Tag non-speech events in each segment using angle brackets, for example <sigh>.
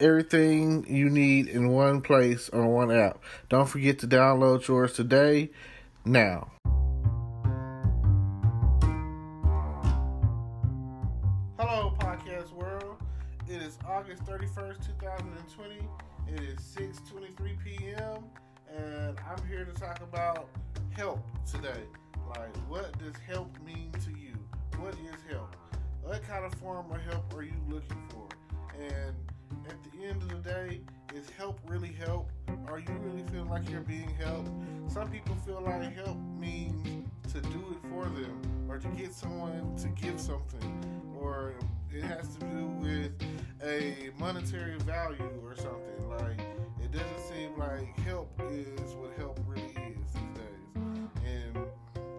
everything you need in one place on one app. Don't forget to download yours today. Now. Hello, podcast world. It is August 31st, 2020. It is 6:23 p.m. and I'm here to talk about help today. Like, what does help mean to you? What is help? What kind of form of help are you looking for? And at the end of the day, is help really help? Are you really feeling like you're being helped? Some people feel like help means to do it for them or to get someone to give something or it has to do with a monetary value or something. Like it doesn't seem like help is what help really is these days. And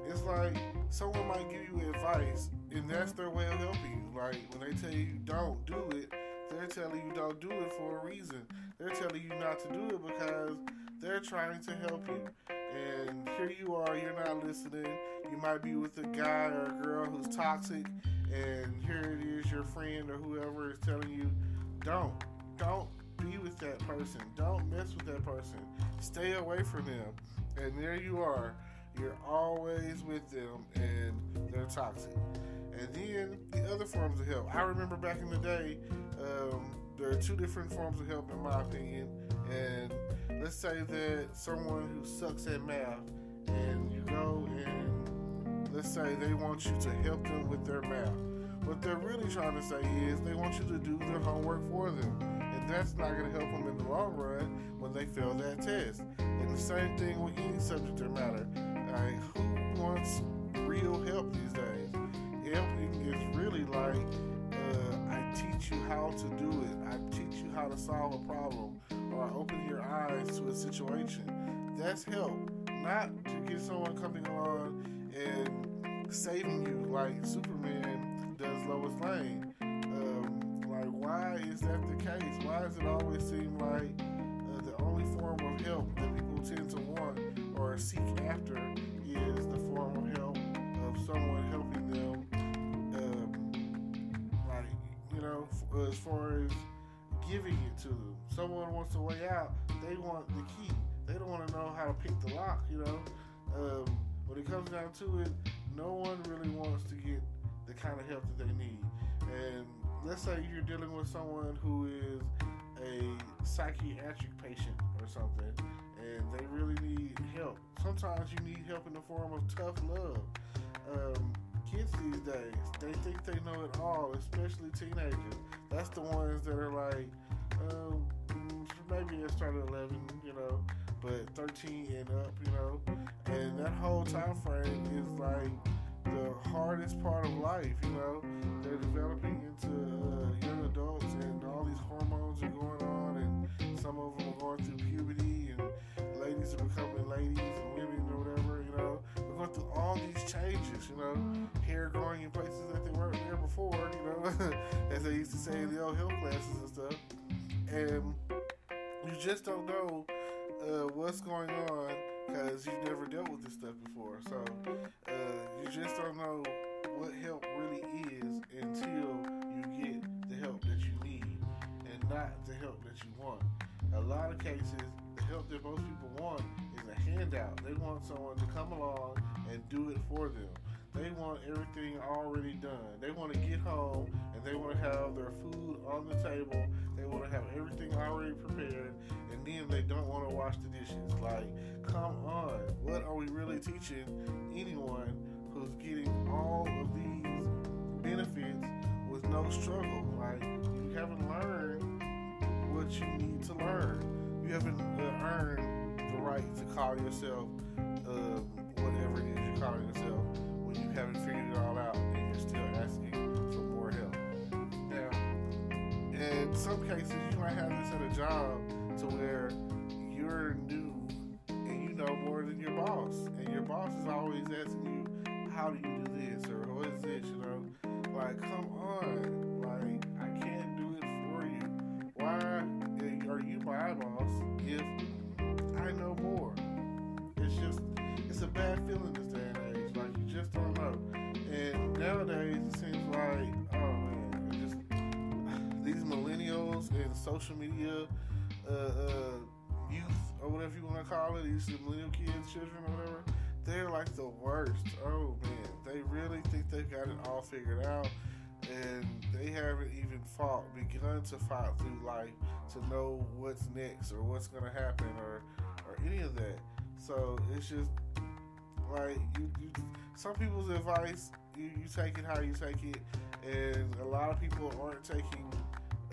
it's like someone might give you advice and that's their way of helping you. Like when they tell you don't do it they're telling you don't do it for a reason. They're telling you not to do it because they're trying to help you. And here you are, you're not listening. You might be with a guy or a girl who's toxic, and here it is, your friend or whoever is telling you, don't, don't be with that person. Don't mess with that person. Stay away from them. And there you are. You're always with them, and they're toxic. And then the other forms of help. I remember back in the day, um, there are two different forms of help, in my opinion. And let's say that someone who sucks at math, and you go and let's say they want you to help them with their math. What they're really trying to say is they want you to do their homework for them. And that's not going to help them in the long run when they fail that test. And the same thing with any subject or matter. Like, who wants real help these days? Is really like uh, I teach you how to do it. I teach you how to solve a problem, or I open your eyes to a situation. That's help, not to get someone coming along and saving you like Superman does Lois Lane. Um, like, why is that the case? Why does it always seem like uh, the only form of help that people tend to want or seek after is the form of help of someone helping them as far as giving it to them. Someone wants a way out, they want the key. They don't want to know how to pick the lock, you know. Um, when it comes down to it, no one really wants to get the kind of help that they need. And let's say you're dealing with someone who is a psychiatric patient or something, and they really need help. Sometimes you need help in the form of tough love. Um, kids these days, they think they know it all, especially teenagers. That's the ones that are like, um, maybe they started 11, you know, but 13 and up, you know. And that whole time frame is like the hardest part of life, you know. They're developing into uh, young adults, and all these hormones are going on, and some of them are going through puberty, and ladies are becoming ladies going through all these changes, you know. Hair growing in places that they weren't there before, you know, <laughs> as they used to say in the old health classes and stuff. And you just don't know uh, what's going on because you've never dealt with this stuff before. So uh, you just don't know what help really is until you get the help that you need and not the help that you want. A lot of cases, help that most people want is a handout. They want someone to come along and do it for them. They want everything already done. They want to get home and they want to have their food on the table. They want to have everything already prepared, and then they don't want to wash the dishes. Like, come on, what are we really teaching anyone who's getting all of these benefits with no struggle? Like, you haven't learned what you need to learn. You haven't uh, earned the right to call yourself uh, whatever it is you're calling yourself when you haven't figured it all out and you're still asking for more help. Now, in some cases, you might have this at a job to where you're new and you know more than your boss, and your boss is always asking you, "How do you do this?" or "What is this?" You know, like, come on, like I can't do it for you. Why you my boss if I know more? It's just, it's a bad feeling this day and age. Like you just don't know. And nowadays, it seems like, oh man, just <sighs> these millennials and social media uh, uh, youth or whatever you want to call it, these millennial kids, children, or whatever, they're like the worst. Oh man, they really think they've got it all figured out, and they haven't even fought, begun to fight through life to know what's next or what's gonna happen or or any of that. So it's just like you, you some people's advice you, you take it how you take it, and a lot of people aren't taking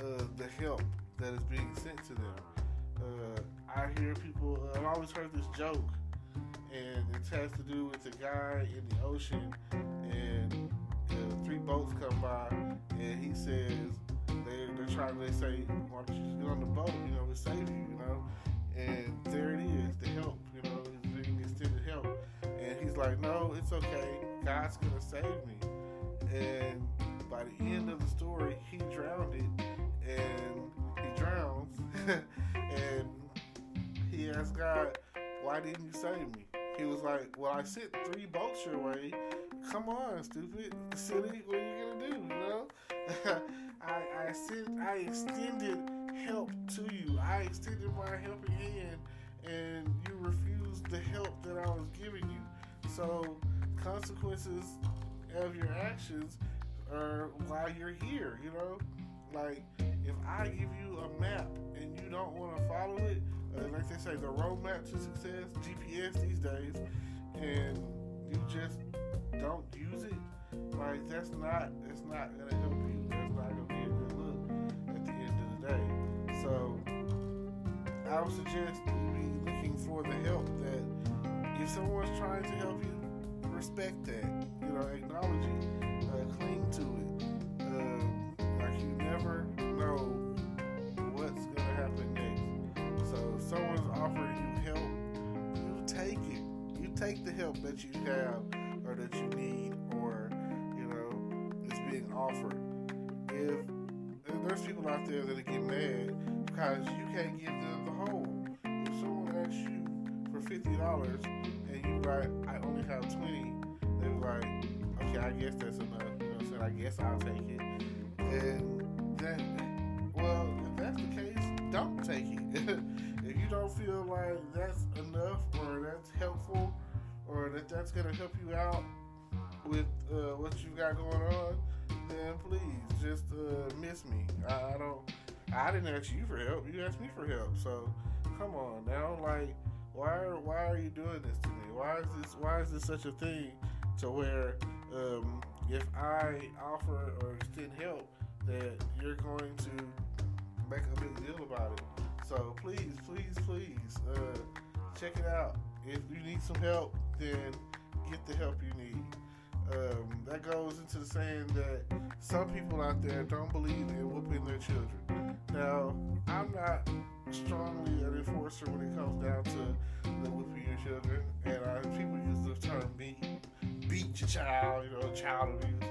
uh, the help that is being sent to them. Uh, I hear people. Uh, I've always heard this joke, and it has to do with the guy in the ocean, and uh, three boats come says they're, they're trying. They say, "Why don't you get on the boat? You know, it save you." Know, and there it is, the help. You know, it's being extended help, and he's like, "No, it's okay. God's gonna save me." And by the end of the story, he drowned it, and he drowns, <laughs> and he asked God, "Why didn't you save me?" He was like, "Well, I sent three boats your way. Come on, stupid, silly. What are you gonna do? You know?" <laughs> I, I sent, I extended help to you. I extended my helping hand, and you refused the help that I was giving you. So, consequences of your actions are why you're here. You know, like if I give you a map and you don't want to follow it, like they say, the roadmap to success, GPS these days, and you just don't use it, like that's not, it's not gonna help you. That's not gonna be a good look at the end of the day. So I would suggest you be looking for the help that if someone's trying to help you, respect that. You know, acknowledge it, take the help that you have or that you need or you know is being offered. If there's people out there that get mad because you can't give them the whole. If someone asks you for fifty dollars and you write, I only have twenty, they're like, okay, I guess that's enough. You know saying? I guess I'll take it. And then, well, if that's the case, don't take it. <laughs> if you don't feel like that's enough or that's helpful or that that's gonna help you out with uh, what you got going on, then please just uh, miss me. I, I don't. I didn't ask you for help. You asked me for help. So come on now. Like, why are why are you doing this to me? Why is this why is this such a thing to where um, if I offer or extend help that you're going to make a big deal about it. So please, please, please uh, check it out. If you need some help, then get the help you need. Um, that goes into saying that some people out there don't believe in whooping their children. Now, I'm not strongly an enforcer when it comes down to the whooping your children, and uh, people use the term beat, beat your child, you know, child abuse.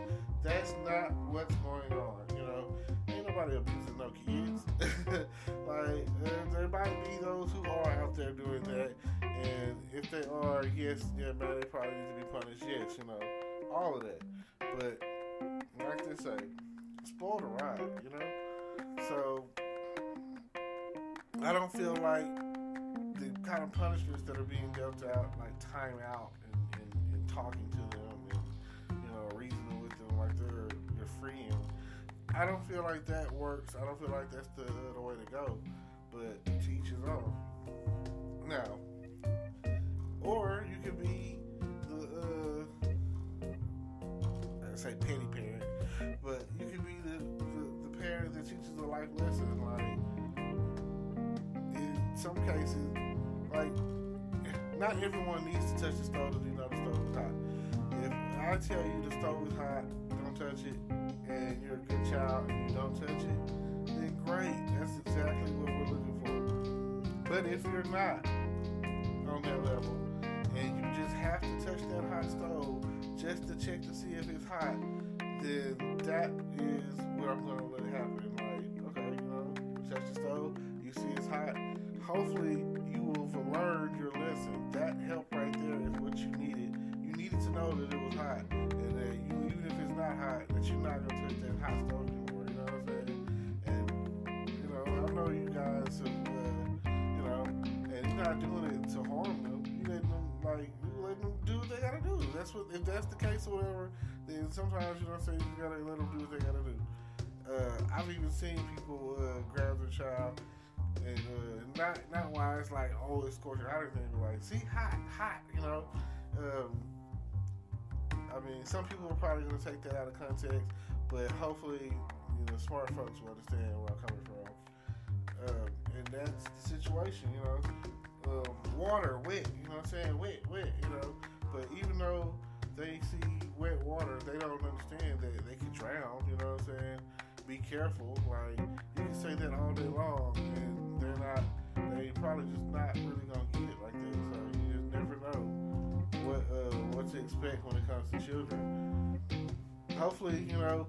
That's not what's going on, you know. Nobody abusing no kids. <laughs> like, there, might be those who are out there doing that, and if they are, yes, yeah, man, they probably need to be punished, yes, you know all of that. But like they say, spoil the ride, you know? So I don't feel like the kind of punishments that are being dealt out, like time out and, and, and talking to them and, you know, reasoning with them like they're, they're free. I don't feel like that works. I don't feel like that's the, the way to go. But teach his own. Now, or you could be the uh, I say petty parent, but you can be the, the, the parent that teaches a life lesson. Like in some cases, like not everyone needs to touch the stove to know the stove is hot. If I tell you the stove is hot, don't touch it, and you're a good child and you don't touch it, then great. That's exactly what we're looking for. But if you're not on that level and you just have to touch that hot stove just to check to see if it's hot, then that is what I'm gonna let happen. Like, okay, you know, touch the stove, you see it's hot. Hopefully, you will have learned your lesson. That help right there is what you needed. You needed to know that it was hot, not hot, that you're not gonna touch that hot stove anymore. You know what I'm saying? And you know, I know you guys have, uh, you know, and you're not doing it to harm them. You letting them like you letting them do what they gotta do. That's what if that's the case or whatever. Then sometimes you know saying you gotta let them do what they gotta do. Uh, I've even seen people uh, grab their child and uh, not not why it's like oh it's scorching hot or anything, but like see hot hot you know. Um, I mean, some people are probably gonna take that out of context, but hopefully, you know, smart folks will understand where I'm coming from. Um, and that's the situation, you know. Um, water, wet, you know what I'm saying? Wet, wet, you know. But even though they see wet water, they don't understand that they can drown, you know what I'm saying? Be careful. Like, you can say that all day long, and they're not, they probably just not really gonna get it like that. So you just never know what uh, to expect when it comes to children. Hopefully, you know,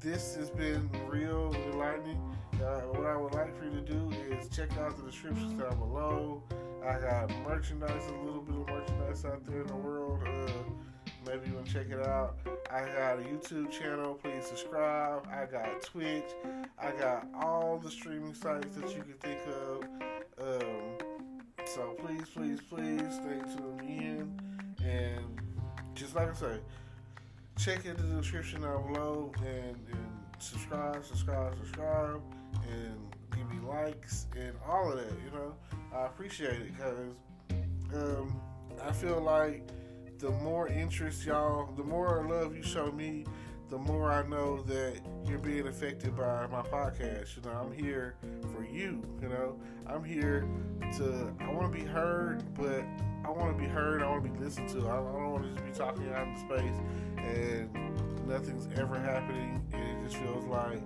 this has been real enlightening. Uh, what I would like for you to do is check out the descriptions down below. I got merchandise, a little bit of merchandise out there in the world. Uh, maybe you want to check it out. I got a YouTube channel. Please subscribe. I got Twitch. I got all the streaming sites that you can think of. Um, so please, please, please stay tuned in. And like I say, check into the description down below and, and subscribe, subscribe, subscribe, and give me likes and all of that. You know, I appreciate it because um, I feel like the more interest y'all, the more love you show me, the more I know that you're being affected by my podcast. You know, I'm here for you. You know, I'm here to. I want to be heard, but want to be heard. I want to be listened to. I, I don't want to just be talking out in space and nothing's ever happening, and it just feels like,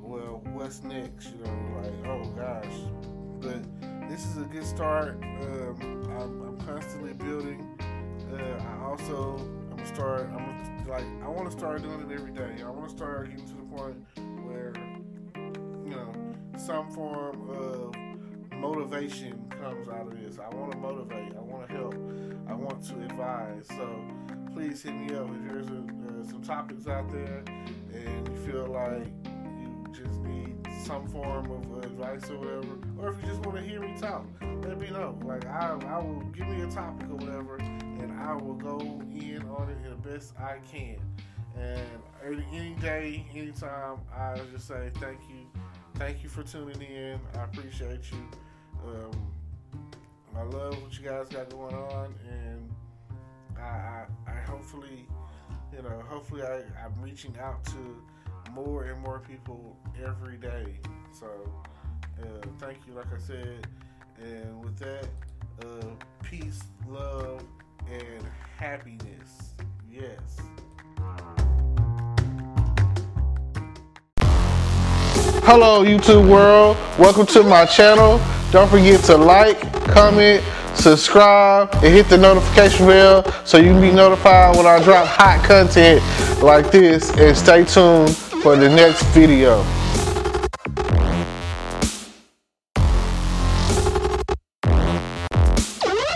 well, what's next? You know, like oh gosh. But this is a good start. Um, I'm, I'm constantly building. Uh, I also I'm gonna start. I'm gonna, like I want to start doing it every day. I want to start getting to the point where you know some form of motivation comes out of this. I want to motivate. I want to help. I want to advise. So please hit me up if there's a, uh, some topics out there and you feel like you just need some form of advice or whatever, or if you just want to hear me talk, let me know. Like I, I will give me a topic or whatever, and I will go in on it the best I can. And any day, anytime, I just say thank you, thank you for tuning in. I appreciate you. Um, I love what you guys got going on, and I, I, I hopefully, you know, hopefully I, I'm reaching out to more and more people every day. So, uh, thank you, like I said. And with that, uh, peace, love, and happiness. Yes. Hello, YouTube world. Welcome to my channel. Don't forget to like, comment, subscribe, and hit the notification bell so you can be notified when I drop hot content like this. And stay tuned for the next video.